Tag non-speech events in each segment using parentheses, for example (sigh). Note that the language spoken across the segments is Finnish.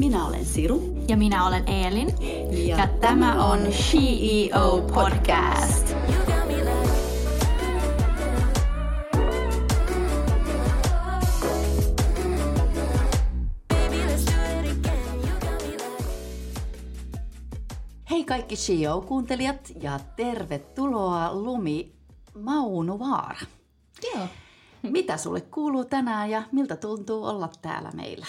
Minä olen Siru. Ja minä olen Eelin. Ja, ja tämä on CEO Podcast. Hei kaikki CEO-kuuntelijat ja tervetuloa Lumi Mauno Vaara. Joo. Mitä sulle kuuluu tänään ja miltä tuntuu olla täällä meillä?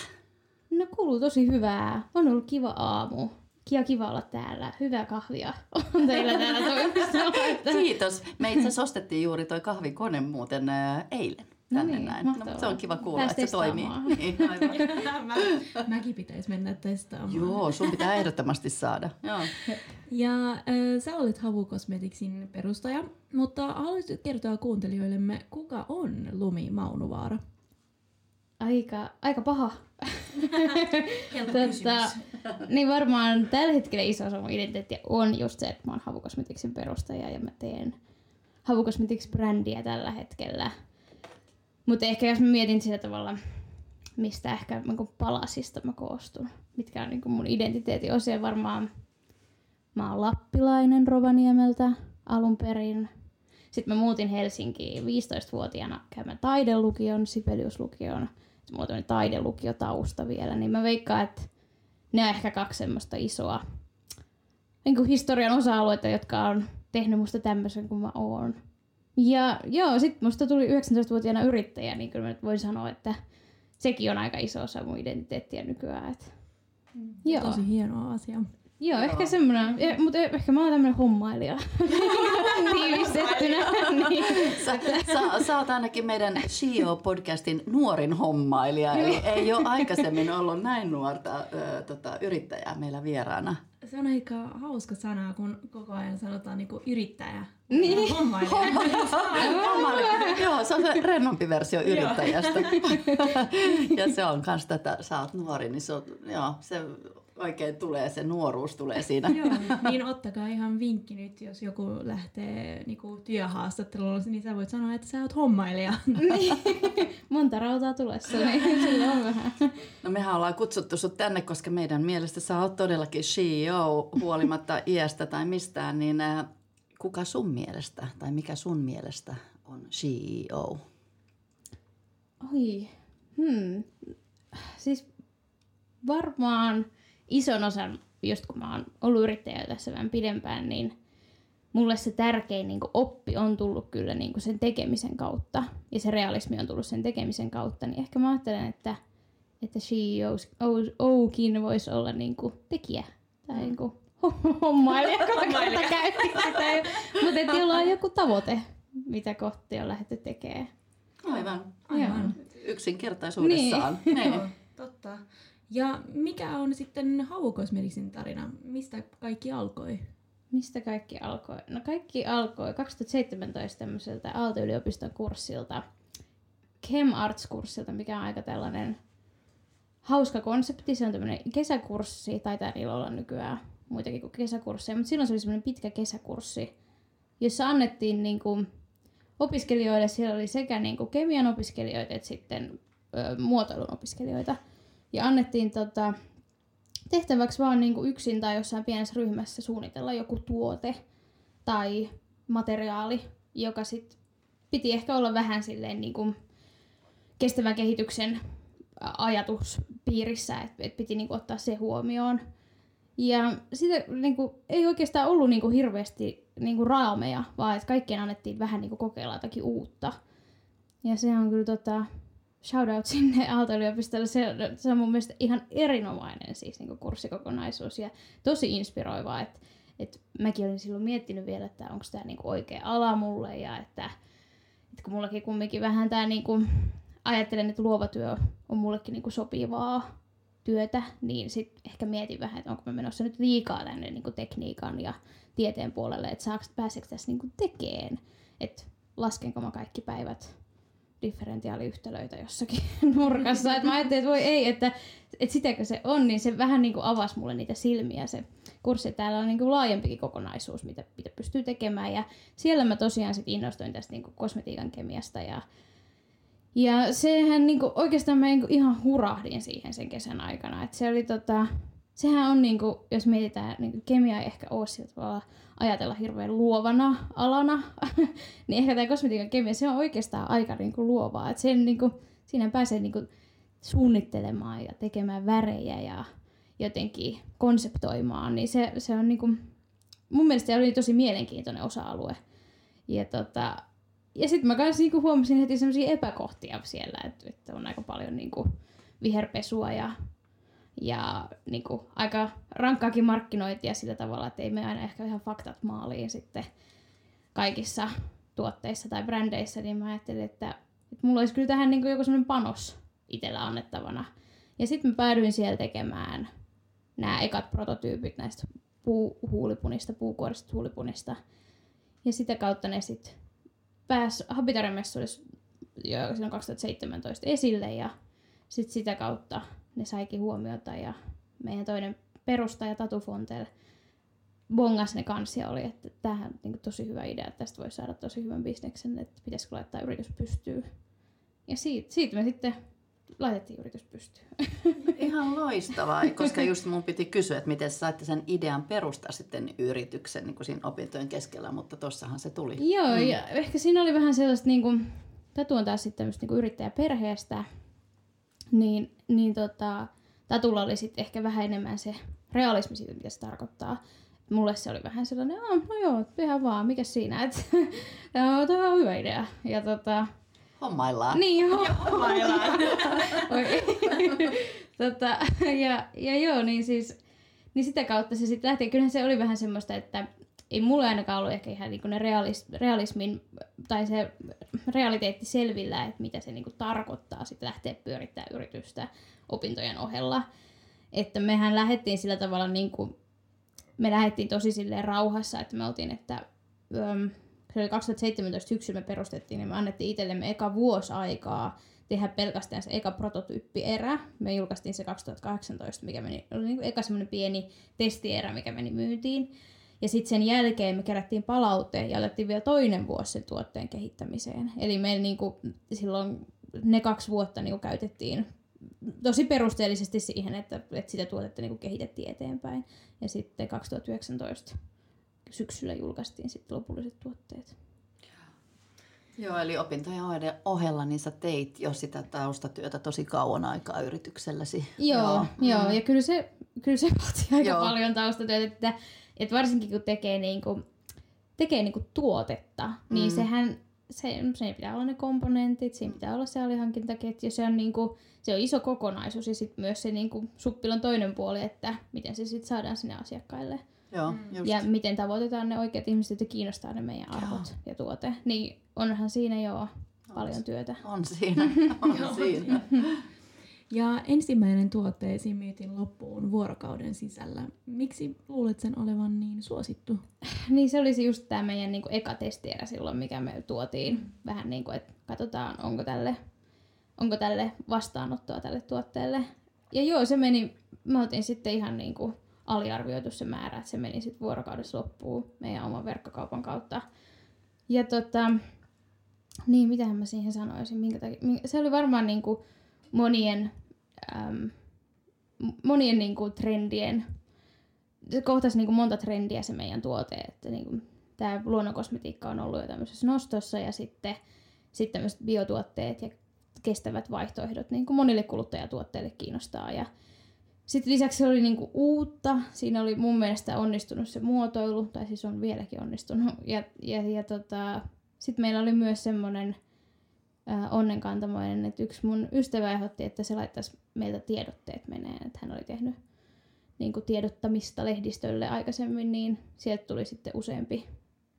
No kuuluu tosi hyvää. On ollut kiva aamu. Ja kiva olla täällä. Hyvää kahvia on teillä täällä toimistolla. (laughs) Kiitos. Me itse asiassa ostettiin juuri toi kahvikone muuten äh, eilen. No Tänne niin, näin. mahtavaa. se on kiva kuulla, Pääs että se toimii. (laughs) Niin, aivan. (laughs) Mä, mäkin pitäisi mennä testaamaan. Joo, sun pitää ehdottomasti saada. Joo. Ja äh, sä olet Havu Cosmeticsin perustaja, mutta haluaisit kertoa kuuntelijoillemme, kuka on Lumi Maunuvaara? Aika, aika paha. Helppo Tota, niin varmaan tällä hetkellä iso osa mun identiteettiä on just se, että mä oon Havu Cosmeticsin perustaja ja mä teen Havu Cosmetics-brändiä tällä hetkellä. Mutta ehkä jos mä mietin sillä tavalla, mistä ehkä niin palasista mä koostun, mitkä on niin mun identiteetin osia, varmaan mä oon lappilainen Rovaniemeltä alun perin. Sitten mä muutin Helsinkiin 15-vuotiaana käymään taidelukion, Sibeliuslukion. Sitten mulla on taidelukiotausta vielä, niin mä veikkaan, että ne on ehkä kaksi semmoista isoa niin kuin historian osa-alueita, jotka on tehnyt musta tämmöisen kuin mä oon. Ja joo, sit musta tuli 19-vuotiaana yrittäjä, niin kyllä mä nyt voin sanoa, että sekin on aika iso osa mun identiteettiä nykyään. Et. Joo, Tosi hieno asia. Joo, ehkä semmoinen, mutta ehkä mä oon tämmönen hommailija (laughs) tiivistettynä. (laughs) niin. Sä, sä, sä oot ainakin meidän CEO-podcastin nuorin hommailija, eli ei ole aikaisemmin ollut näin nuorta ö, tota, yrittäjää meillä vieraana. Se on aika hauska sana, kun koko ajan sanotaan niinku yrittäjä. Niin. Hommailija. Hommailija. Joo, se on se rennompi versio yrittäjästä. (laughs) ja se on kans tätä, sä oot nuori, niin se, on, joo, se oikein tulee, se nuoruus tulee siinä. Joo, niin ottakaa ihan vinkki nyt, jos joku lähtee niinku työhaastattelulle, niin sä voit sanoa, että sä oot hommailija. niin. Monta rautaa tulessa, niin sillä on vähän. No mehän ollaan kutsuttu sut tänne, koska meidän mielestä sä oot todellakin CEO huolimatta (laughs) iästä tai mistään, niin äh, kuka sun mielestä tai mikä sun mielestä on CEO? Oi, hmm. Siis varmaan ison osan, just kun mä oon ollut yrittäjä tässä vähän pidempään, niin mulle se tärkein niin oppi on tullut kyllä niin sen tekemisen kautta. Ja se realismi on tullut sen tekemisen kautta. Niin ehkä mä ajattelen, että, että CEOkin voisi olla niin tekijä. Tai niin kuin (laughs) hommailija, (laughs) kohta käytti sitä. Mutta että jolla on joku tavoite, mitä kohti on lähdetty tekemään. Aivan. Aivan. Yksinkertaisuudessaan. Niin. Joo, totta. Ja mikä on sitten Havu Cosmeticsin tarina? Mistä kaikki alkoi? Mistä kaikki alkoi? No kaikki alkoi 2017 tämmöiseltä Aalto-yliopiston kurssilta, Chem Arts-kurssilta, mikä on aika tällainen hauska konsepti. Se on tämmöinen kesäkurssi, taitaa niillä olla nykyään muitakin kuin kesäkursseja, mutta silloin se oli semmoinen pitkä kesäkurssi, jossa annettiin niin kuin opiskelijoille, siellä oli sekä niin kuin kemian opiskelijoita että sitten ö, muotoilun opiskelijoita. Ja annettiin tota, tehtäväksi vaan niin kuin yksin tai jossain pienessä ryhmässä suunnitella joku tuote tai materiaali, joka sit piti ehkä olla vähän silleen niin kuin kestävän kehityksen ajatuspiirissä, että et piti niin kuin ottaa se huomioon. Ja sitä niin kuin, ei oikeastaan ollut niin kuin hirveästi niin kuin raameja, vaan että kaikkien annettiin vähän niin kuin kokeilla jotakin uutta. Ja se on kyllä tota, shout out (laughs) sinne Aalto-yliopistolle. Se, se on mun mielestä ihan erinomainen siis niin kurssikokonaisuus ja tosi inspiroivaa. Että et mäkin olin silloin miettinyt vielä, että onko tämä niinku oikea ala mulle ja että, että kun mullakin kumminkin vähän tämä niinku, ajattelen, että luova työ on mullekin niinku sopivaa työtä, niin sitten ehkä mietin vähän, että onko mä menossa nyt liikaa tänne niinku tekniikan ja tieteen puolelle, että saaks, pääseekö tässä niinku tekeen, että laskenko mä kaikki päivät differentiaaliyhtälöitä jossakin (laughs) nurkassa. Et mä ajattelin, että voi ei, että, että sitäkö se on, niin se vähän niin kuin avasi mulle niitä silmiä se kurssi. Täällä on niin kuin laajempikin kokonaisuus, mitä, mitä pystyy tekemään. Ja siellä mä tosiaan sit innostuin tästä niin kuin kosmetiikan kemiasta ja, Ja sehän niinku, oikeastaan mä niinku ihan hurahdin siihen sen kesän aikana. Et se oli tota, sehän on niinku, jos mietitään, niinku kemia ei ehkä ole sillä tavalla ajatella hirveän luovana alana, (laughs) niin ehkä tämä kosmetiikan kemia, se on oikeastaan aika niinku luovaa. Et sen niinku, siinä pääsee niinku suunnittelemaan ja tekemään värejä ja jotenkin konseptoimaan, niin se, se on niinku, mun mielestä oli tosi mielenkiintoinen osa-alue. Ja, tota, ja sitten mä kanssa niinku huomasin heti sellaisia epäkohtia siellä, että, että on aika paljon niinku viherpesua ja, ja niinku aika rankkaakin markkinointia sillä tavalla, että ei me aina ehkä ihan faktat maaliin sitten kaikissa tuotteissa tai brändeissä, niin mä ajattelin, että, että mulla olisi kyllä tähän niinku joku sellainen panos itsellä annettavana. Ja sitten mä päädyin siellä tekemään nämä ekat prototyypit näistä puuhuulipunista, puukuorista huulipunista. Ja sitä kautta ne sitten pääsi Habitarimessuille jo silloin 2017 esille ja sitten sitä kautta ne saikin huomiota ja meidän toinen perustaja Tatu Fontel bongas ne kanssa oli, että tämähän on niin tosi hyvä idea, että tästä voisi saada tosi hyvän bisneksen, että pitäisikö laittaa yritys pystyy. Ja siitä, siitä me sitten laitettiin yritys pystyyn. (laughs) Ihan loistavaa, koska just mun piti kysyä, että miten saitte sen idean perustaa sitten yrityksen niin kuin siinä opintojen keskellä, mutta tossahan se tuli. Joo, mm. ja ehkä siinä oli vähän sellaista, niin kuin, Tatu on taas sitten niin yrittäjäperheestä, niin, niin tota, Tatulla oli sitten ehkä vähän enemmän se realismi siitä, mitä se tarkoittaa. Mulle se oli vähän sellainen, no joo, tehdään vaan, mikä siinä, että (laughs) tämä on hyvä idea. Ja tota, Hommaillaan. Niin, (laughs) hommaillaan. (laughs) tota, ja, ja joo, niin siis niin sitä kautta se sitten lähti. Kyllähän se oli vähän semmoista, että ei mulle ainakaan ollut ehkä ihan niinku ne realis, realismin tai se realiteetti selvillä, että mitä se niinku tarkoittaa sitten lähteä pyörittämään yritystä opintojen ohella. Että mehän lähdettiin sillä tavalla, niinku, me lähdettiin tosi silleen rauhassa, että me oltiin, että öm, se oli 2017 syksyllä me perustettiin, niin me annettiin itsellemme eka vuosi aikaa tehdä pelkästään se eka prototyyppierä. Me julkaistiin se 2018, mikä meni, oli niin kuin eka semmoinen pieni testierä, mikä meni myyntiin. Ja sitten sen jälkeen me kerättiin palauteen ja otettiin vielä toinen vuosi sen tuotteen kehittämiseen. Eli me niin kuin, silloin ne kaksi vuotta niin kuin käytettiin tosi perusteellisesti siihen, että, että sitä tuotetta niin kuin kehitettiin eteenpäin. Ja sitten 2019 syksyllä julkaistiin sitten lopulliset tuotteet. Joo, eli opintojen ohella niin sä teit jo sitä taustatyötä tosi kauan aikaa yritykselläsi. Joo, joo, joo. Mm. ja kyllä se, kyllä se vaatii aika joo. paljon taustatyötä, että, että varsinkin kun tekee, niinku, tekee niinku tuotetta, niin mm. niin sehän se, se pitää olla ne komponentit, siinä pitää olla se alihankintaketju, se on, niinku, se on iso kokonaisuus ja sitten myös se niinku, suppilon toinen puoli, että miten se sitten saadaan sinne asiakkaille. Joo, mm. just. Ja miten tavoitetaan ne oikeat ihmiset, että kiinnostaa ne meidän arvot Joo. ja tuote. Niin onhan siinä jo paljon työtä. On siinä, (laughs) on siinä. (laughs) Ja ensimmäinen tuotteesi myytiin loppuun vuorokauden sisällä. Miksi luulet sen olevan niin suosittu? (laughs) Niin se olisi just tämä meidän niin eka testierä silloin, mikä me tuotiin. Vähän niin kuin, että katsotaan, onko tälle, onko tälle vastaanottoa tälle tuotteelle. Ja joo, se meni, me oltiin sitten ihan niin kuin aliarvioitu se määrä, että se meni sitten vuorokaudessa loppuun meidän oman verkkokaupan kautta. Ja tota, niin, mitähän mä siihen sanoisin, minkä takia, se oli varmaan niin kuin monien, äm, monien niin kuin trendien, se kohtasi niin kuin monta trendiä se meidän tuote, että niin kuin, tämä luonnonkosmetiikka on ollut jo tämmöisessä nostossa ja sitten, sitten tämmöiset biotuotteet ja kestävät vaihtoehdot niin kuin monille kuluttajatuotteille kiinnostaa ja sitten lisäksi se oli niinku uutta. Siinä oli mun mielestä onnistunut se muotoilu, tai siis on vieläkin onnistunut. Ja, ja, ja tota, sitten meillä oli myös semmoinen onnenkantamoinen, että yksi mun ystävä ehdotti, että se laittaisi meiltä tiedotteet meneen. Että hän oli tehnyt niin kuin tiedottamista lehdistölle aikaisemmin, niin sieltä tuli sitten useampi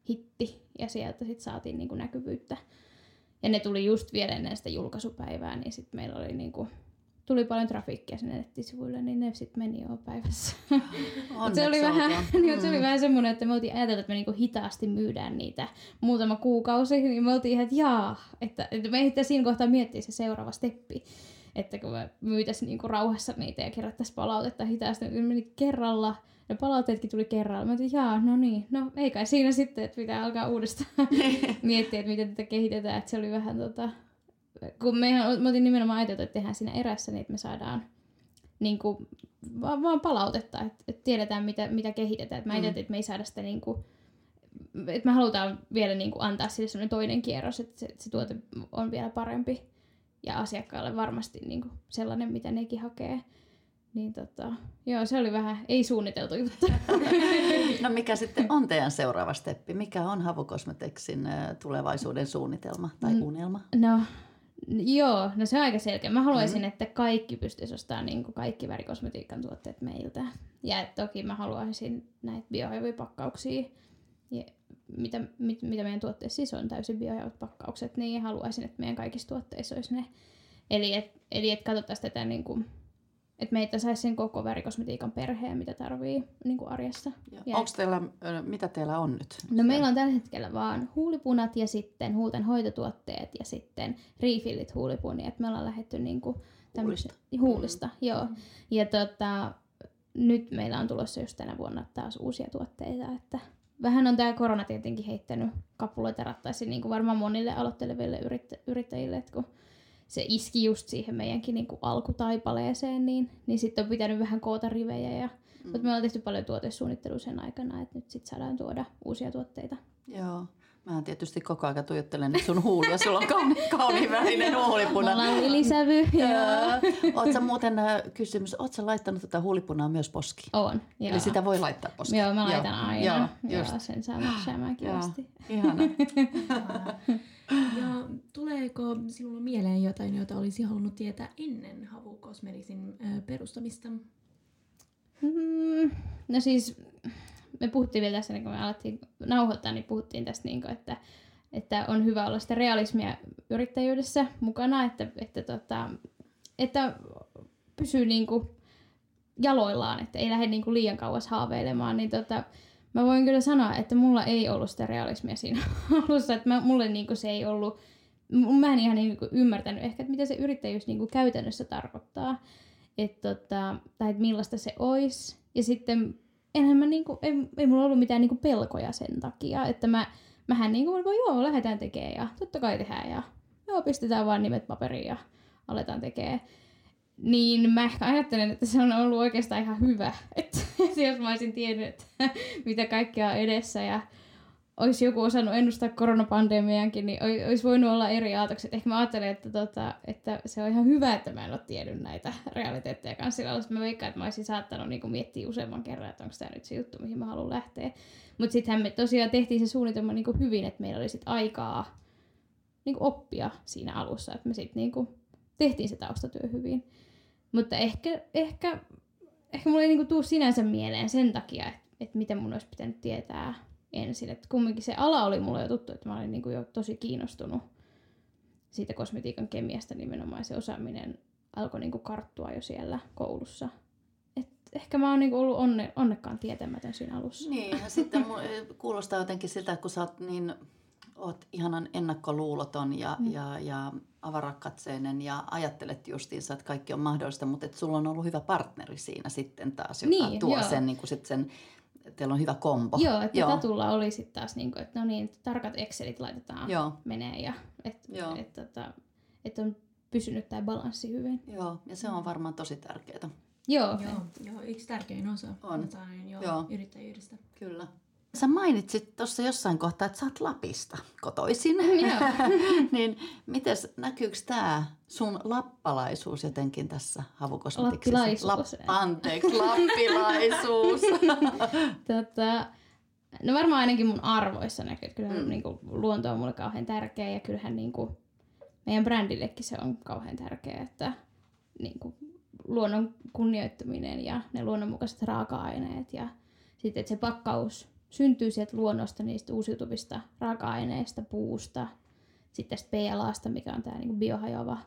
hitti ja sieltä sitten saatiin niin kuin näkyvyyttä. Ja ne tuli just vielä ennen sitä julkaisupäivää, niin sitten meillä oli niin kuin tuli paljon trafiikkia sinne nettisivuille, niin ne sitten meni jo päivässä. (laughs) se oli, vähän, (laughs) niin, se oli mm. vähän semmoinen, että me oltiin ajateltu, että me niinku hitaasti myydään niitä muutama kuukausi, (laughs) niin me oltiin ihan, että jaa, että, että me ehditään siinä kohtaa miettiä se seuraava steppi. Että kun me myytäisiin niinku rauhassa niitä ja kerättäisiin palautetta hitaasti, niin meni kerralla, ne palautteetkin tuli kerralla. Mä oltiin, jaa, no niin, no ei kai siinä sitten, että pitää alkaa uudestaan miettiä, että miten tätä kehitetään. Että se oli vähän tota, kun me, me oltiin nimenomaan ajateltu, että tehdään siinä erässä, niin että me saadaan niin kuin, vaan, vaan palautetta, että, että tiedetään mitä, mitä kehitetään. Että mä mm. että me ei saada sitä niin kuin, että me halutaan vielä niin kuin antaa sille sellainen toinen kierros, että se, että se tuote on vielä parempi ja asiakkaalle varmasti niin kuin sellainen, mitä nekin hakee. Niin tota, joo, se oli vähän ei suunniteltu juttu. (laughs) no mikä sitten on teidän seuraava steppi? Mikä on Havu Cosmeticsin tulevaisuuden suunnitelma tai mm. unelma? No Joo, no se on aika selkeä. Mä haluaisin, mm. että kaikki pystyisi ostamaan niin kuin kaikki värikosmetiikan tuotteet meiltä. Ja toki mä haluaisin näitä biohajuvipakkauksia, ja mitä, mit, mitä meidän tuotteessa siis on täysin biohajut pakkaukset, niin haluaisin, että meidän kaikissa tuotteissa olisi ne. Eli että eli et katsottaisiin tätä niin kuin että meitä saisi sen koko värikosmetiikan perheen, mitä tarvii niin kuin arjessa. Onko teillä, mitä teillä on nyt? No meillä on tällä hetkellä vaan huulipunat ja sitten huulten hoitotuotteet ja sitten refillit huulipunia. Et me ollaan lähdetty niin kuin huulista. huulista mm. joo. Mm. Ja tota, nyt meillä on tulossa just tänä vuonna taas uusia tuotteita, että vähän on tämä korona tietenkin heittänyt kapuloita rattaisiin niin kuin varmaan monille aloitteleville yrittäjille, että kun se iski just siihen meidänkin niin kuin alkutaipaleeseen, niin, niin sitten on pitänyt vähän koota rivejä. Ja, mm. Mutta me ollaan tehty paljon tuotesuunnittelua sen aikana, että nyt sitten saadaan tuoda uusia tuotteita. Joo. Mä tietysti koko ajan tuijottelen nyt sun huulia. Sulla on kauni, värinen huulipuna. Mulla on lisävy. Oletko muuten kysymys, ootko laittanut tätä huulipunaa myös poski? On, joo. Eli sitä voi laittaa poski? Joo, mä laitan joo. aina. Joo, joo, sen saa maksamaan kivasti. Ihana. Ja tuleeko sinulla mieleen jotain, jota olisi halunnut tietää ennen Havu Cosmeticsin perustamista? Mm, no siis, me puhuttiin vielä tässä, kun me alettiin nauhoittaa, niin puhuttiin tästä, niin kuin, että, että on hyvä olla sitä realismia yrittäjyydessä mukana, että, että, tota, että pysyy niin kuin jaloillaan, että ei lähde niin kuin liian kauas haaveilemaan, niin tota, mä voin kyllä sanoa, että mulla ei ollut sitä realismia siinä (laughs) alussa, että mä, mulle niinku se ei ollut, mä en ihan niinku ymmärtänyt ehkä, että mitä se yrittäjyys niinku käytännössä tarkoittaa, että tota, tai että millaista se olisi. Ja sitten enhän mä niinku, ei, ei mulla ollut mitään niinku pelkoja sen takia, että mä, mähän niinku voi joo, lähdetään tekemään ja totta kai tehdään ja joo, pistetään vaan nimet paperiin ja aletaan tekemään. Niin mä ehkä ajattelen, että se on ollut oikeastaan ihan hyvä, että (laughs) jos mä olisin tiennyt, että (laughs) mitä kaikkea on edessä ja olisi joku osannut ennustaa koronapandemiankin, niin olisi voinut olla eri aatokset. Ehkä mä ajattelen, että, tota, että se on ihan hyvä, että mä en ole tiennyt näitä realiteetteja kanssa. Sillä mä veikkaan, että mä olisin saattanut niin miettiä useamman kerran, että onko tämä nyt se juttu, mihin mä haluan lähteä. Mutta sittenhän me tosiaan tehtiin se suunnitelma niin hyvin, että meillä oli sit aikaa niin oppia siinä alussa, että me sitten niin tehtiin se taustatyö hyvin. Mutta ehkä, ehkä, ehkä mulla ei niinku tuu sinänsä mieleen sen takia, että, että miten mun olisi pitänyt tietää ensin. Että kumminkin se ala oli mulle jo tuttu, että mä olin niinku jo tosi kiinnostunut siitä kosmetiikan kemiasta nimenomaan. Se osaaminen alkoi niinku karttua jo siellä koulussa. Et ehkä mä oon niinku ollut onne, onnekkaan tietämätön siinä alussa. Niin, ja sitten (laughs) kuulostaa jotenkin siltä, kun sä oot niin oot ihanan ennakkoluuloton ja, mm. ja, ja avarakatseinen ja ajattelet justiinsa, että kaikki on mahdollista, mutta että sulla on ollut hyvä partneri siinä sitten taas, joka niin, tuo joo. sen, niin kuin sit sen, teillä on hyvä kombo. Joo, että joo. Tatulla oli sitten taas, niin kuin, että no niin, tarkat Excelit laitetaan joo. menee ja että et, tota, et on pysynyt tämä balanssi hyvin. Joo, ja se on varmaan tosi tärkeää. Joo. Joo, joo yksi tärkein osa on. Joo, joo. yrittäjyydestä. Kyllä. Sä mainitsit tuossa jossain kohtaa, että sä oot Lapista kotoisin. (laughs) niin mites, näkyykö tämä sun lappalaisuus jotenkin tässä havukosmetiksessa? Lappilaisuus. Lapp, anteeksi, lappilaisuus. (laughs) tota, no varmaan ainakin mun arvoissa näkyy, että kyllähän mm. niin kuin, luonto on mulle kauhean tärkeä ja kyllähän niin kuin, meidän brändillekin se on kauhean tärkeä, että niin kuin, luonnon kunnioittaminen ja ne luonnonmukaiset raaka-aineet ja sitten, että se pakkaus syntyy sieltä luonnosta, niistä uusiutuvista raaka-aineista, puusta, sitten tästä PLAsta, mikä on tämä niinku biohajoava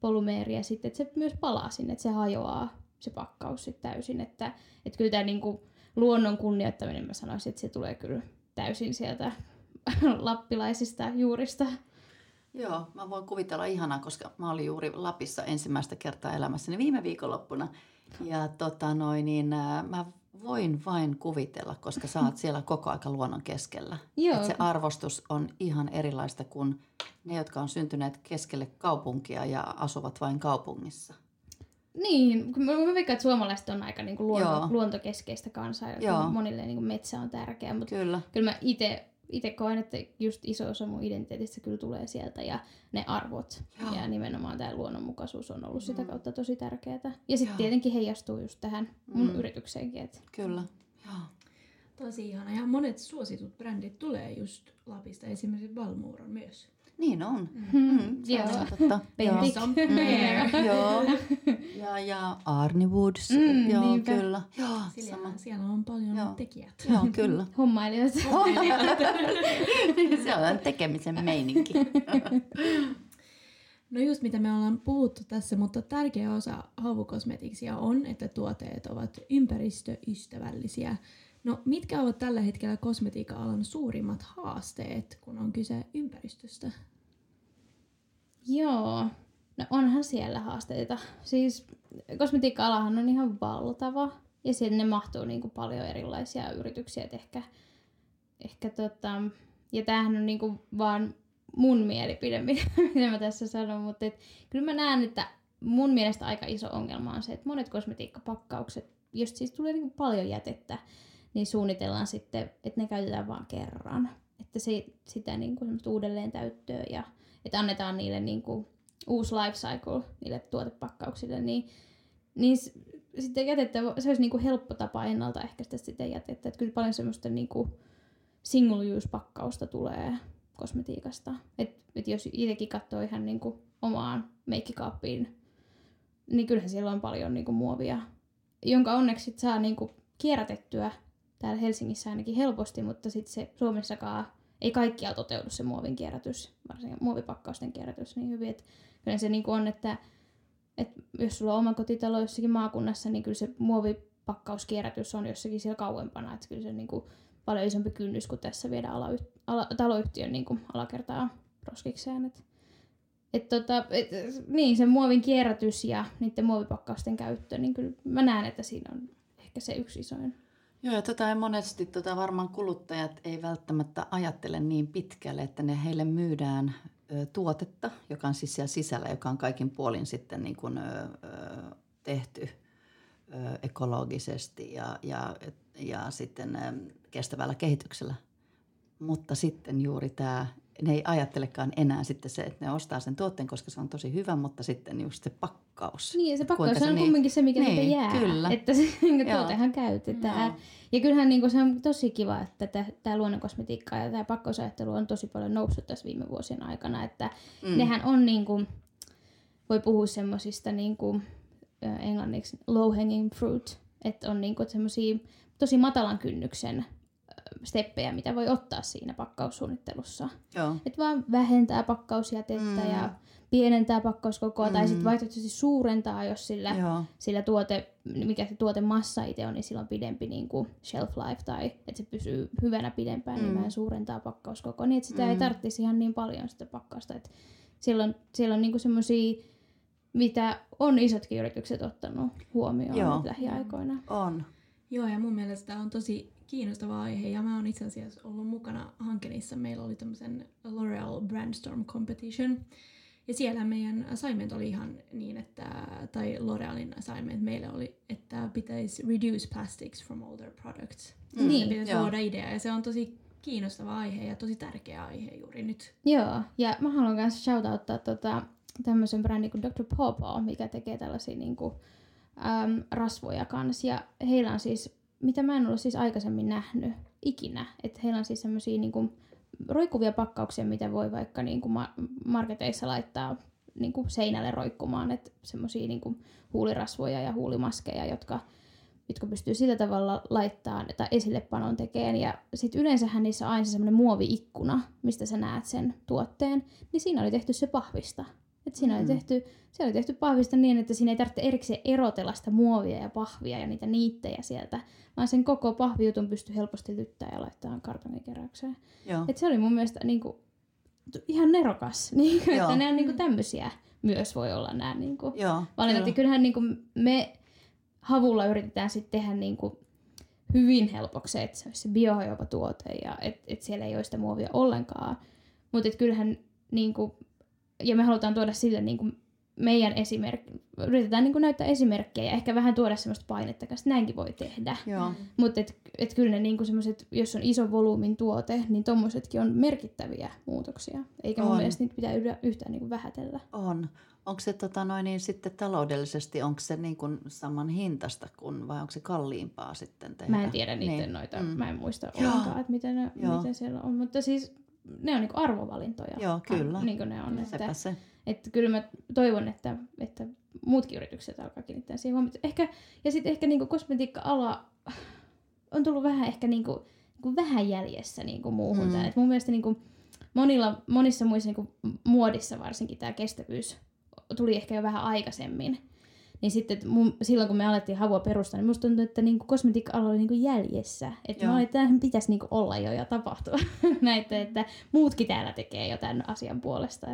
polymeeri, ja sitten että se myös palaa sinne, että se hajoaa se pakkaus sitten täysin. Että, että kyllä tämä niinku luonnon kunnioittaminen, mä sanoisin, että se tulee kyllä täysin sieltä (laughs) lappilaisista juurista. Joo, mä voin kuvitella ihanaa, koska mä olin juuri Lapissa ensimmäistä kertaa elämässäni viime viikonloppuna. Ja tota noin, niin, mä voin vain kuvitella, koska sä oot siellä koko aika luonnon keskellä. Joo. Et se arvostus on ihan erilaista kuin ne, jotka on syntyneet keskelle kaupunkia ja asuvat vain kaupungissa. Niin, kun mä, veikkaan, että suomalaiset on aika niin kuin luonto, luontokeskeistä kansaa. ja Monille niin kuin metsä on tärkeä, mutta Kyllä. kyllä mä itse itse koen, että just iso osa mun identiteetistä kyllä tulee sieltä ja ne arvot Joo. ja nimenomaan tämä luonnonmukaisuus on ollut sitä Mm. kautta tosi tärkeää. Ja sitten tietenkin heijastuu just tähän mun Mm. yritykseenkin. Et Kyllä. Joo. Tosi ihana. Ja monet suositut brändit tulee just Lapista, esimerkiksi Valmuuron myös. Niin on. Hmm, Mm, joo. totta. (laughs) Pentik. Joo. Ja, ja Arni Woods. Mm, joo, niinpä. kyllä. Joo, sama. Siellä, siellä on paljon Joo. tekijät. Joo, kyllä. (laughs) Hommailijoita. (laughs) Se on tekemisen meininki. No just mitä me ollaan puhuttu tässä, mutta tärkeä osa havukosmetiksia on, että tuotteet ovat ympäristöystävällisiä. No mitkä ovat tällä hetkellä kosmetiikka-alan suurimmat haasteet, kun on kyse ympäristöstä? Joo, no onhan siellä haasteita. Siis kosmetiikka-alahan on ihan valtava ja sinne mahtuu niinku paljon erilaisia yrityksiä. Et ehkä, ehkä tota, ja tämähän on niinku vaan mun mielipide, mitä, (laughs) mitä mä tässä sanon, mutta et, kyllä mä näen, että mun mielestä aika iso ongelma on se, että monet kosmetiikkapakkaukset, jos siis tulee niinku paljon jätettä, niin suunnitellaan sitten, että ne käytetään vain kerran. Että se, sitä niinku semmoista uudelleen täyttöä ja että annetaan niille niinku uusi life cycle niille tuotepakkauksille, niin, niin sitten jätettä, se olisi niinku helppo tapa ennaltaehkäistä sitä jätettä. Että kyllä paljon semmoista niinku single use pakkausta tulee kosmetiikasta. Et, et jos itsekin katsoo ihan niinku omaan meikkikaappiin, niin kyllähän siellä on paljon niinku muovia, jonka onneksi sit saa niinku kierrätettyä täällä Helsingissä ainakin helposti, mutta sitten se Suomessakaan ei kaikkialla toteudu se muovin kierrätys, varsinkin muovipakkausten kierrätys niin hyvin. Että kyllä se niinku on, että, että jos sulla on oma kotitalo jossakin maakunnassa, niin kyllä se muovipakkauskierrätys on jossakin siellä kauempana. Että kyllä se on niinku paljon isompi kynnys kuin tässä viedä ala, ala, taloyhtiön niinku alakertaa roskikseen. Et, et tota, et, niin, se muovin kierrätys ja niiden muovipakkausten käyttö, niin kyllä mä näen, että siinä on ehkä se yksi isoin. Joo, ja tota ei monesti tota varmaan kuluttajat ei välttämättä ajattele niin pitkälle, että ne heille myydään ö, tuotetta, joka on siis siellä sisällä, joka on kaikin puolin sitten niin kuin, ö, tehty ö, ekologisesti ja, ja, ja sitten ö, kestävällä kehityksellä. Mutta sitten juuri tämä, ne ei ajattelekaan enää sitten se, että ne ostaa sen tuotteen, koska se on tosi hyvä, mutta sitten just se pakkaus. Niin, ja se pakkaus se on niin- kumminkin se, mikä niin, niitä jää. kyllä. Että se (laughs) niinku tuotehan käytetään. Joo. Ja kyllähän niinku, se on tosi kiva, että tämä luonnonkosmetiikka ja tämä pakkausajattelu on tosi paljon noussut tässä viime vuosien aikana. Että mm. nehän on, niinku, voi puhua semmoisista niinku, ö, englanniksi low hanging fruit. Että on niinku semmoisia tosi matalan kynnyksen steppejä, mitä voi ottaa siinä pakkaussuunnittelussa. Joo. Että vaan vähentää pakkausjätettä mm. ja pienentää pakkauskokoa mm. tai sitten vaihtoehtoisesti suurentaa, jos sillä, Joo. sillä tuote, mikä se tuotemassa itse on, niin sillä on pidempi niin kuin shelf life tai että se pysyy hyvänä pidempään, mm. niin Mm. vähän suurentaa pakkauskokoa, niin että sitä mm. ei tarvitsisi ihan niin paljon sitä pakkausta. Että siellä on, siellä on niin semmoisia, mitä on isotkin yritykset ottanut huomioon Joo. nyt lähiaikoina. On. Joo, ja mun mielestä tämä on tosi kiinnostava aihe, ja mä oon itse asiassa ollut mukana hankkeessa. Meillä oli tämmöisen L'Oreal Brandstorm Competition, ja siellä meidän assignment oli ihan niin, että, tai L'Orealin assignment meille oli, että pitäisi reduce plastics from their products. Mm. Niin, pitäisi joo. luoda idea, ja se on tosi kiinnostava aihe ja tosi tärkeä aihe juuri nyt. Joo, ja mä haluan myös shoutouttaa tota, tämmöisen brändin kuin Dr. Pawpaw, mikä tekee tällaisia niinku, äm, rasvoja kanssa. Ja heillä on siis, mitä mä en ole siis aikaisemmin nähnyt ikinä, että heillä on siis semmoisia niinku, roikkuvia pakkauksia, mitä voi vaikka niinku, ma- marketeissa laittaa niinku, seinälle roikkumaan, että semmoisia niinku, huulirasvoja ja huulimaskeja, jotka jotka pystyy sillä tavalla laittaa tai esillepanon tekeen. Ja sitten yleensähän niissä on aina semmoinen muovi-ikkuna, mistä sä näet sen tuotteen, niin siinä oli tehty se pahvista. Et siinä mm. oli tehty, se oli tehty pahvista niin, että siinä ei tarvitse erikseen erotella sitä muovia ja pahvia ja niitä niittejä sieltä, vaan sen koko pahvijutun pystyy helposti lyttää ja laittaa kartonikeräykseen. Joo. Et se oli mun mielestä niinku, t- ihan nerokas, (laughs) niinku, että Joo. ne on niinku tämmöisiä myös voi olla nämä niinku, Joo. valinnat. Ja kyllä. kyllähän niin kuin me havulla yritetään sitten tehdä niin kuin hyvin helpoksi se, että se olisi se biohajoava tuote ja että et siellä ei ole sitä muovia ollenkaan. Mutta kyllähän, niin kuin, ja me halutaan tuoda sille niin kuin meidän esimerkki, yritetään niin kuin näyttää esimerkkejä ja ehkä vähän tuoda semmoista painetta, että näinkin voi tehdä. Mutta et, et kyllä ne niinku semmoiset, jos on iso volyymin tuote, niin tommosetkin on merkittäviä muutoksia. Eikä mun On. mielestä niitä pitää yhtään niinku vähätellä. On. Onko se tota noin, niin sitten taloudellisesti, onko se niin kuin saman hintasta kuin, vai onko se kalliimpaa sitten tehdä? Mä en tiedä niiden Niin. noita, Mm. mä en muista ollenkaan, että miten, ne, miten siellä on. Mutta siis ne on niinku arvovalintoja. Joo, kyllä. Niin kuin ne on. Että, se. että kyllä mä toivon, että, että muutkin yritykset alkaa kiinnittää siihen huomiota. Ehkä, ja sitten ehkä niinku kosmetiikka-ala on tullut vähän ehkä niinku, niinku vähän jäljessä niinku muuhun. Mm. Et mun mielestä niinku monilla, monissa muissa niinku muodissa varsinkin tämä kestävyys tuli ehkä jo vähän aikaisemmin. Niin sitten et mun, silloin kun me alettiin havua perustaa, niin musta tuntuu, että niinku kosmetiikka-ala oli niinku jäljessä. Että että tämähän pitäisi niinku olla jo ja tapahtua. (laughs) Näitä, että muutkin täällä tekee jo tämän asian puolesta.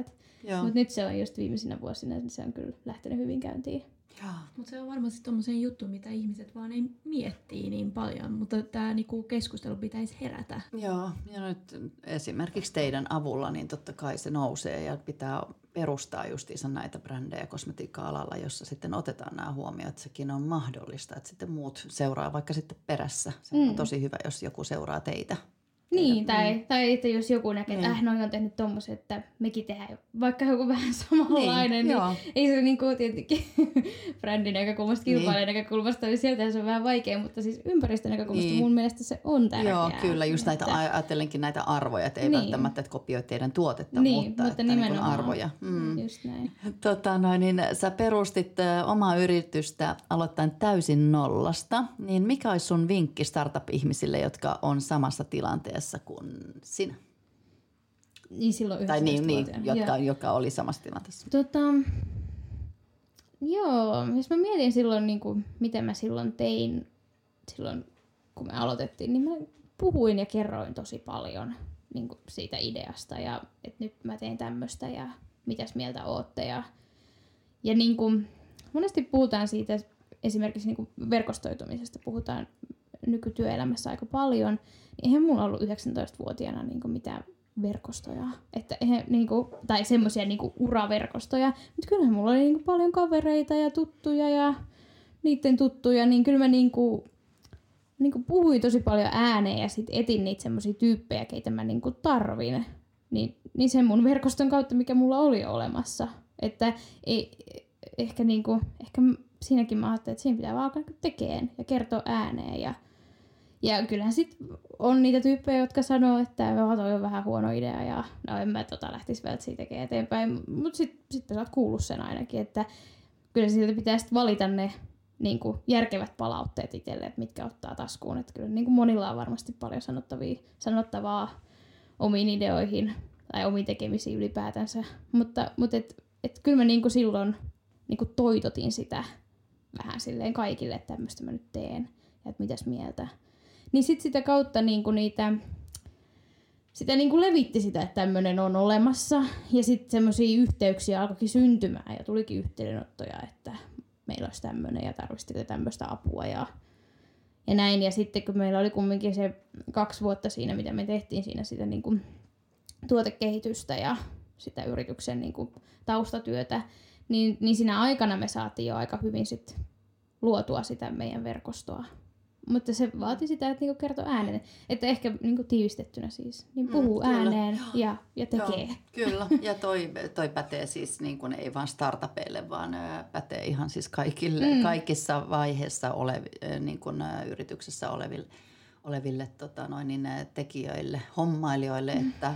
Mutta nyt se on just viimeisinä vuosina, niin se on kyllä lähtenyt hyvin käyntiin. Joo. Mutta se on varmasti tommosen juttu, mitä ihmiset vaan ei miettii niin paljon, mutta tämä niinku keskustelu pitäisi herätä. Joo, ja nyt esimerkiksi teidän avulla, niin totta kai se nousee ja pitää perustaa justiinsa näitä brändejä kosmetiikka-alalla, jossa sitten otetaan nämä huomioon, että sekin on mahdollista, että sitten muut seuraa vaikka sitten perässä. Se on Mm. tosi hyvä, jos joku seuraa teitä. Niin, tai, tai että jos joku näkee, että Niin. äh, noi on tehnyt tommosen, että mekin tehdään vaikka joku vähän samanlainen, niin, joo. ei se niinku tietenkin (laughs) brändin näkökulmasta, kilpailijan näkökulmasta, niin sieltä se on vähän vaikea, mutta siis ympäristön näkökulmasta Niin. mun mielestä se on tärkeää. Joo, kyllä, just näitä, Että- ajattelenkin näitä arvoja, että ei Niin. välttämättä, että kopioi teidän tuotetta, Niin, mutta, mutta että niin kuin arvoja. Mm. Just näin. Tota noin, niin sä perustit omaa yritystä aloittain täysin nollasta, niin mikä olisi sun vinkki startup-ihmisille, jotka on samassa tilanteessa kuin sinä? Niin silloin Tai niin, niin 11-vuotiaana. jotka, joka oli samassa tilanteessa. Tota, joo, jos mä mietin silloin, niin kuin, mitä mä silloin tein, silloin kun me aloitettiin, niin mä puhuin ja kerroin tosi paljon niin kuin siitä ideasta ja että nyt mä teen tämmöistä ja mitäs mieltä ootte. Ja, ja niin kuin, monesti puhutaan siitä esimerkiksi niin kuin verkostoitumisesta, puhutaan nykytyöelämässä aika paljon, niin eihän mulla ollut 19-vuotiaana niin kuin mitään verkostoja, että eihän, niinku, tai semmoisia niinku uraverkostoja, mutta kyllähän mulla oli niinku paljon kavereita ja tuttuja ja niiden tuttuja, niin kyllä mä niinku, niinku puhuin tosi paljon ääneen ja sit etin niitä semmoisia tyyppejä, keitä mä niinku tarvin, niin, niin sen mun verkoston kautta, mikä mulla oli olemassa. Että ei, ehkä, niinku, ehkä siinäkin mä ajattelin, että siinä pitää vaan alkaa tekemään ja kertoa ääneen ja ja kyllähän sit on niitä tyyppejä, jotka sanoo, että "Joo, toi on vähän huono idea ja no en mä tota lähtisi välttämättä tekemään eteenpäin. Mutta sit, sitten sä oot kuullut sen ainakin, että kyllä siltä pitää sit valita ne niin kuin järkevät palautteet itselle, mitkä ottaa taskuun. Että kyllä niin kuin monilla on varmasti paljon sanottavia, sanottavaa omiin ideoihin tai omiin tekemisiin ylipäätänsä. Mutta, mutta et, et kyllä mä niin kuin silloin niin kuin toitotin sitä vähän silleen kaikille, että tämmöistä mä nyt teen ja että mitäs mieltä. Niin sitten sitä kautta niinku niitä, sitä niinku levitti sitä, että tämmöinen on olemassa. Ja sitten semmoisia yhteyksiä alkoikin syntymään ja tulikin yhteydenottoja, että meillä olisi tämmöinen ja tarvitsitko tämmöistä apua ja, ja näin. Ja sitten kun meillä oli kumminkin se kaksi vuotta siinä, mitä me tehtiin siinä sitä niinku tuotekehitystä ja sitä yrityksen niinku taustatyötä, niin, niin siinä aikana me saatiin jo aika hyvin sit luotua sitä meidän verkostoa. Mutta se vaati sitä, että niinku kertoo ääneen. Että ehkä niinku tiivistettynä siis. Niin Mm, puhuu kyllä. ääneen ja, ja tekee. Joo, kyllä, (laughs) ja toi, toi pätee siis niin kuin ei vain startupeille, vaan pätee ihan siis kaikille, Mm. mm. kaikissa vaiheissa olevi, niin kuin, yrityksessä oleville, oleville tota, noin, niin, tekijöille, hommailijoille, että,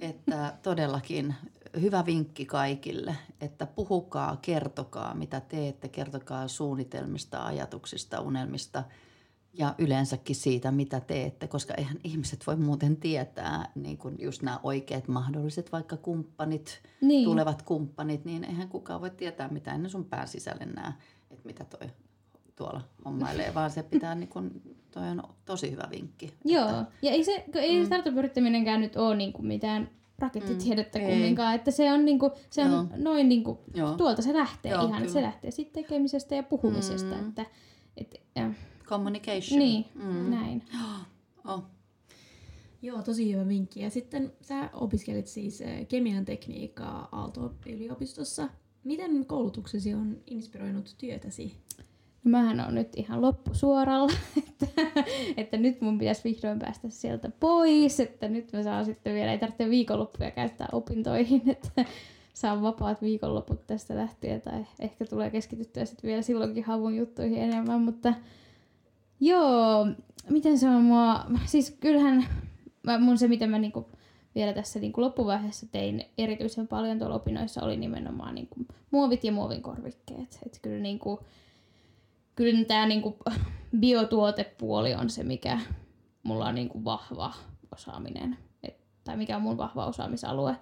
että todellakin hyvä vinkki kaikille, että puhukaa, kertokaa mitä teette, kertokaa suunnitelmista, ajatuksista, unelmista – ja yleensäkin siitä, mitä teette, koska eihän ihmiset voi muuten tietää niin kuin just nämä oikeat mahdolliset vaikka kumppanit, Niin. niin. tulevat kumppanit, niin eihän kukaan voi tietää mitä ennen sun pään sisälle nää, että mitä toi tuolla hommailee, vaan se pitää, niin kuin, toi on tosi hyvä vinkki. Joo, Että, ja ei, se, ei Mm. startup-yrittäminenkään nyt ole niinku mitään rakettitiedettä Mm, mm, kumminkaan, että se on, niinku, se on Joo. noin niinku, joo, tuolta se lähtee Joo, ihan, kyllä. se lähtee sitten tekemisestä ja puhumisesta, Mm. että et, äh, Communication. Niin, Mm. näin. (gasps) Oh. Joo, tosi hyvä vinkki. Ja sitten sä opiskelit siis eh, kemian tekniikkaa Aalto-yliopistossa. Miten koulutuksesi on inspiroinut työtäsi? No mähän on nyt ihan loppusuoralla, (laughs) että, että nyt mun pitäisi vihdoin päästä sieltä pois, että nyt mä saan sitten vielä, ei tarvitse viikonloppuja käyttää opintoihin, (laughs) että saan vapaat viikonloput tästä lähtien, tai ehkä tulee keskityttyä sitten vielä silloinkin havun juttuihin enemmän, mutta joo, miten se on mua, siis kyllähän mun se, mitä mä niinku vielä tässä niinku loppuvaiheessa tein erityisen paljon tuolla opinnoissa, oli nimenomaan niinku muovit ja muovin korvikkeet, että kyllä niinku, kyllä tämä niinku biotuotepuoli on se, mikä mulla on niinku vahva osaaminen, et, tai mikä on mun vahva osaamisalue,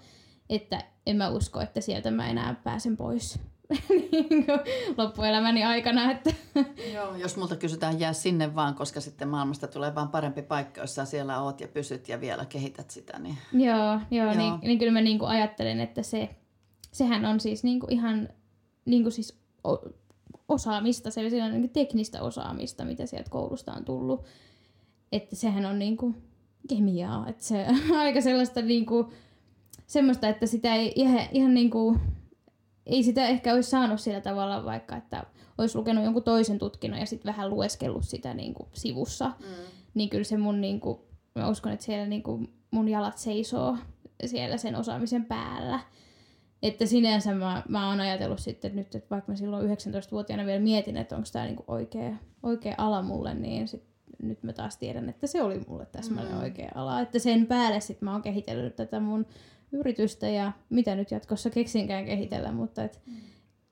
että en mä usko, että sieltä mä enää pääsen pois (laughs) niinku loppuelämäni aikana, että (laughs) Joo, jos multa kysytään, jää sinne vaan, koska sitten maailmasta tulee vaan parempi paikka, jos sä siellä oot ja pysyt ja vielä kehität sitä. Niin... Joo, joo, Joo. Niin, niin kyllä mä niinku ajattelen, että se, sehän on siis niinku ihan niinku siis o, osaamista, se on niinku teknistä osaamista, mitä sieltä koulusta on tullut. Että sehän on niinku kemiaa, että se on (laughs) aika sellaista niinku, semmoista, että sitä ei ihan, ihan niinku, ei sitä ehkä olisi saanut sillä tavalla vaikka, että olisi lukenut jonkun toisen tutkinnon ja sitten vähän lueskellut sitä niinku sivussa Mm. niin kyllä se mun niinku, mä uskon, että siellä niinku mun jalat seisoo siellä sen osaamisen päällä. Että sinänsä mä, mä oon ajatellut sitten nyt, että vaikka mä silloin 19-vuotiaana vielä mietin, että onko tämä niinku oikea, oikea ala mulle, niin sit, nyt mä taas tiedän, että se oli mulle täsmälleen Mm. oikea ala. Että sen päälle sit mä oon kehitellyt tätä mun yritystä ja mitä nyt jatkossa keksinkään kehitellä, mutta et,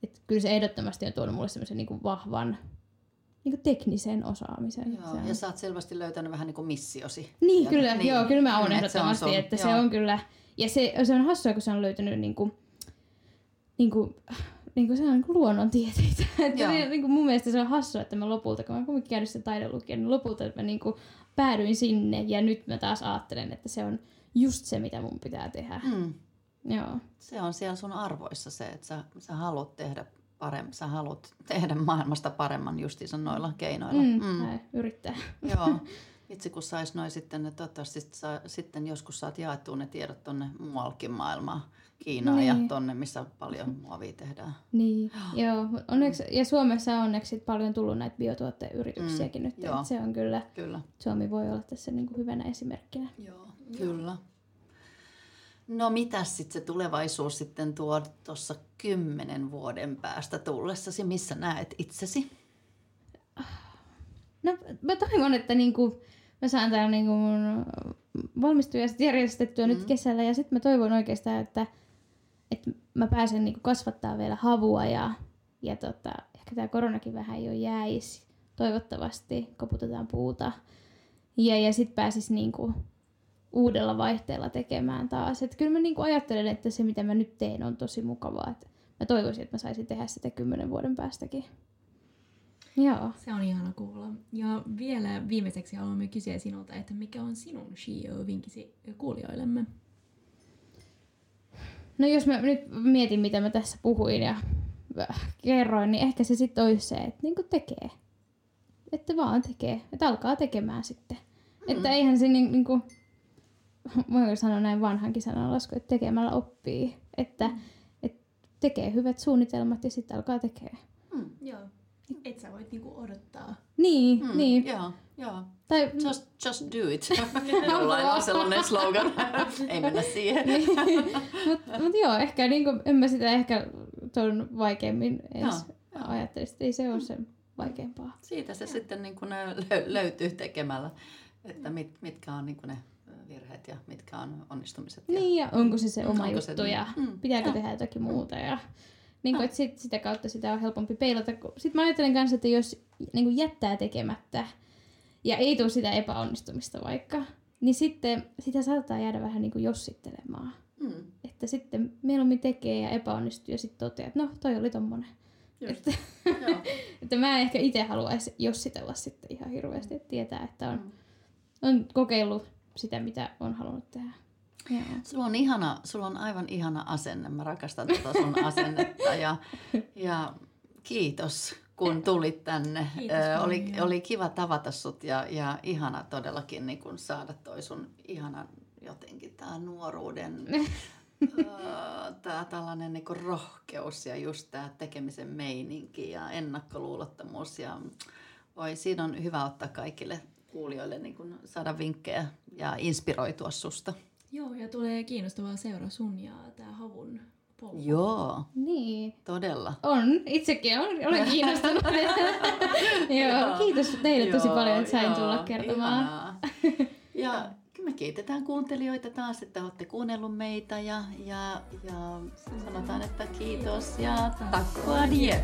et kyllä se ehdottomasti on tuonut mulle semmoisen niinku vahvan niinku teknisen osaamisen. Joo, Se on- ja sä oot selvästi löytänyt vähän niin kuin missiosi. niin, Ja- kyllä, niin. joo, kyllä mä oon Mm, että ehdottomasti, sun- että se joo. on kyllä, ja se, se on hassua, kun se on löytänyt niinku, niinku, niinku se on niinku luonnontieteitä. (laughs) että Joo. se, niinku mun mielestä se on hassua, että mä lopulta, kun mä oon käynyt sitä taidelukia, niin lopulta että mä niinku päädyin sinne, ja nyt mä taas ajattelen, että se on just se, mitä mun pitää tehdä. Mm. Joo. Se on siellä sun arvoissa se, että sä, sä haluat tehdä paremmin, sä haluat tehdä maailmasta paremman justiinsa noilla keinoilla. Mm, mm. Yrittää. Joo. (laughs) Itse kun sais noin sitten, ne toivottavasti saa, sitten joskus saat jaettua ne tiedot tonne muuallekin maailmaan, Kiinaan ja Niin. tonne, missä paljon (laughs) muovia tehdään. Niin, joo. mut Onneksi, ja Suomessa on onneksi sit paljon tullut näitä biotuoteyrityksiäkin Mm, nyt. joo. Se on kyllä, Kyllä. Suomi voi olla tässä niinku hyvänä esimerkkinä. Joo, kyllä. No mitäs sitten se tulevaisuus sitten tuo tuossa kymmenen vuoden päästä tullessasi, missä näet itsesi? No mä toivon, että niinku, mä saan täällä niinku mun valmistujaiset järjestettyä mm. nyt kesällä ja sitten mä toivon oikeastaan, että, että mä pääsen niinku kasvattaa vielä havua ja, ja tota, ehkä tämä koronakin vähän jo jäisi. Toivottavasti koputetaan puuta. Ja, ja sitten pääsis niinku uudella vaihteella tekemään taas. Et kyllä mä niinku ajattelen, että se mitä mä nyt teen on tosi mukavaa. Et mä toivoisin, että mä saisin tehdä sitä kymmenen vuoden päästäkin. Joo. Se on ihana kuulla. Ja vielä viimeiseksi haluamme kysyä sinulta, että mikä on sinun CEO-vinkisi kuulijoillemme? No jos mä nyt mietin, mitä mä tässä puhuin ja kerroin, niin ehkä se sitten olisi se, että niinku tekee. Että vaan tekee. Että alkaa tekemään sitten. Mm. Että eihän se niin, niinku, voinko sanoa näin vanhankin sananlasku, että tekemällä oppii. Että mm. et tekee hyvät suunnitelmat ja sitten alkaa tekee. Mm. Joo. Et sä voit niinku odottaa. Niin, Mm, mm. niin. Joo, joo. Tai, Just, just do it. (laughs) Jollain on sellainen slogan. (laughs) Ei mennä siihen. Mutta mut joo, ehkä niinku, en mä sitä ehkä ton vaikeammin edes Joo, ajattelisi. että Ei se ole sen vaikeampaa. Siitä se sitten niin kuin ne lö- löytyy tekemällä, että mit, mitkä on niin kuin ne virheet ja mitkä on onnistumiset. Ja, Niin, ja onko se se oma Onko se juttu niin? ja Mm, pitääkö joo. tehdä jotakin muuta. Ja, niin kuin, että sit, sitä kautta sitä on helpompi peilata. Sitten mä ajattelen kanssa, että jos niin kuin jättää tekemättä ja ei tule sitä epäonnistumista vaikka, niin sitten sitä saattaa jäädä vähän niin kuin jossittelemaan. Mm, Että sitten mieluummin tekee ja epäonnistuu ja sitten toteaa, että no toi oli tommonen. just. Että, (laughs) että mä en ehkä itse haluaisi jossitella sitten ihan hirveästi, että tietää, että on, Mm. on kokeillut sitä, mitä on halunnut tehdä. Joo. Sulla on, ihana, sulla on aivan ihana asenne. Mä rakastan tuota sun asennetta ja, ja kiitos kun tulit tänne. Kiitos Ö, oli, paljon. oli kiva tavata sut ja, ja ihana todellakin niin kun saada toi sun ihana jotenkin tää nuoruuden (laughs) tämä tällainen niin rohkeus ja just tämä tekemisen meininki ja ennakkoluulottomuus. Ja, oi, siinä on hyvä ottaa kaikille kuulijoille niin kun saada vinkkejä ja inspiroitua susta. Joo, ja tulee kiinnostavaa seura sun ja tää havun polku. Joo, Niin. todella. On, itsekin olen, olen kiinnostunut. (laughs) Joo, kiitos teille tosi Joo, paljon, että sain joo, tulla kertomaan. Ja (laughs) me kiitetään kuuntelijoita taas, että olette kuunnellut meitä ja, ja, ja sanotaan, että kiitos ja takko adjö.